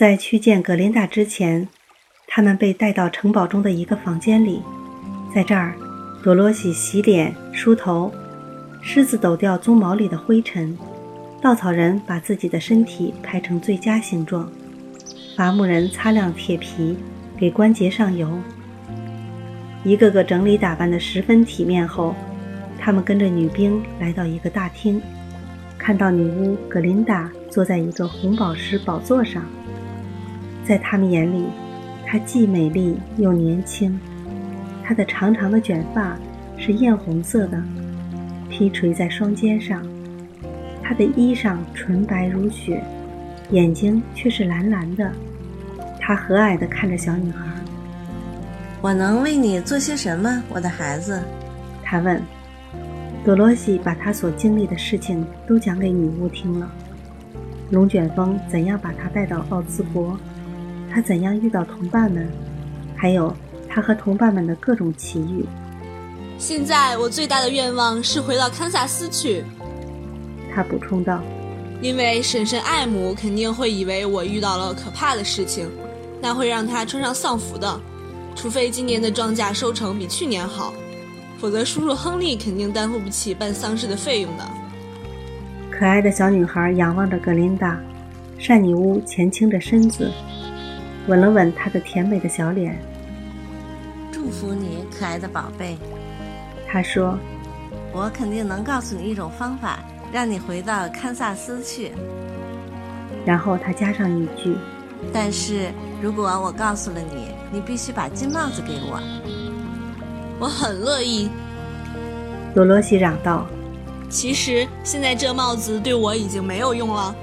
在去见格琳达之前，他们被带到城堡中的一个房间里，在这儿，多罗西洗脸、梳头，狮子抖掉鬃毛里的灰尘，稻草人把自己的身体排成最佳形状，伐木人擦亮铁皮，给关节上油。一个个整理打扮得十分体面后，他们跟着女兵来到一个大厅，看到女巫格琳达坐在一个红宝石宝座上。在他们眼里，她既美丽又年轻。她的长长的卷发是艳红色的，披垂在双肩上。她的衣裳纯白如雪，眼睛却是蓝蓝的。她和蔼地看着小女孩。我能为你做些什么，我的孩子？她问。多罗西把她所经历的事情都讲给女巫听了。龙卷风怎样把她带到奥兹国？他怎样遇到同伴们？还有他和同伴们的各种奇遇。现在我最大的愿望是回到堪萨斯去。他补充道。因为婶婶艾姆肯定会以为我遇到了可怕的事情，那会让她穿上丧服的。除非今年的庄稼收成比去年好，否则叔叔亨利肯定担负不起办丧事的费用的。可爱的小女孩仰望着格琳达，善女巫前倾着身子，吻了吻她的甜美的小脸。祝福你，可爱的宝贝。他说：“我肯定能告诉你一种方法，让你回到堪萨斯去。”然后他加上一句：“但是。”如果我告诉了你，你必须把金帽子给我。我很乐意。多罗西嚷道：“其实现在这帽子对我已经没有用了。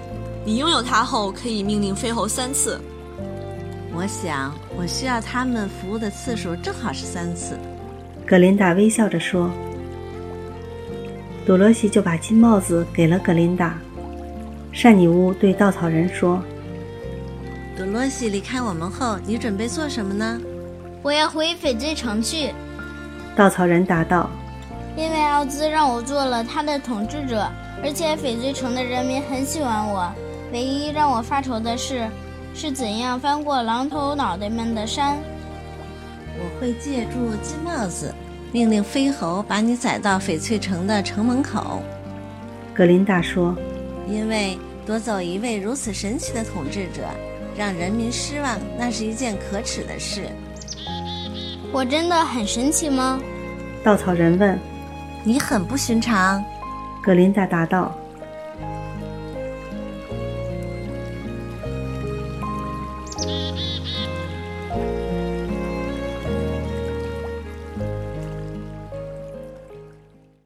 你拥有它后，可以命令飞猴三次。我想，我需要他们服务的次数正好是三次。”格琳达微笑着说。多罗西就把金帽子给了格琳达。善女巫对稻草人说。多罗西离开我们后，你准备做什么呢？我要回翡翠城去。稻草人答道：“因为奥兹让我做了他的统治者，而且翡翠城的人民很喜欢我。唯一让我发愁的是，是怎样翻过狼头脑袋们的山。我会借助金帽子，命令飞猴把你载到翡翠城的城门口。”格林达说：“因为夺走一位如此神奇的统治者。”让人民失望，那是一件可耻的事。我真的很神奇吗？稻草人问。你很不寻常，格林达答道。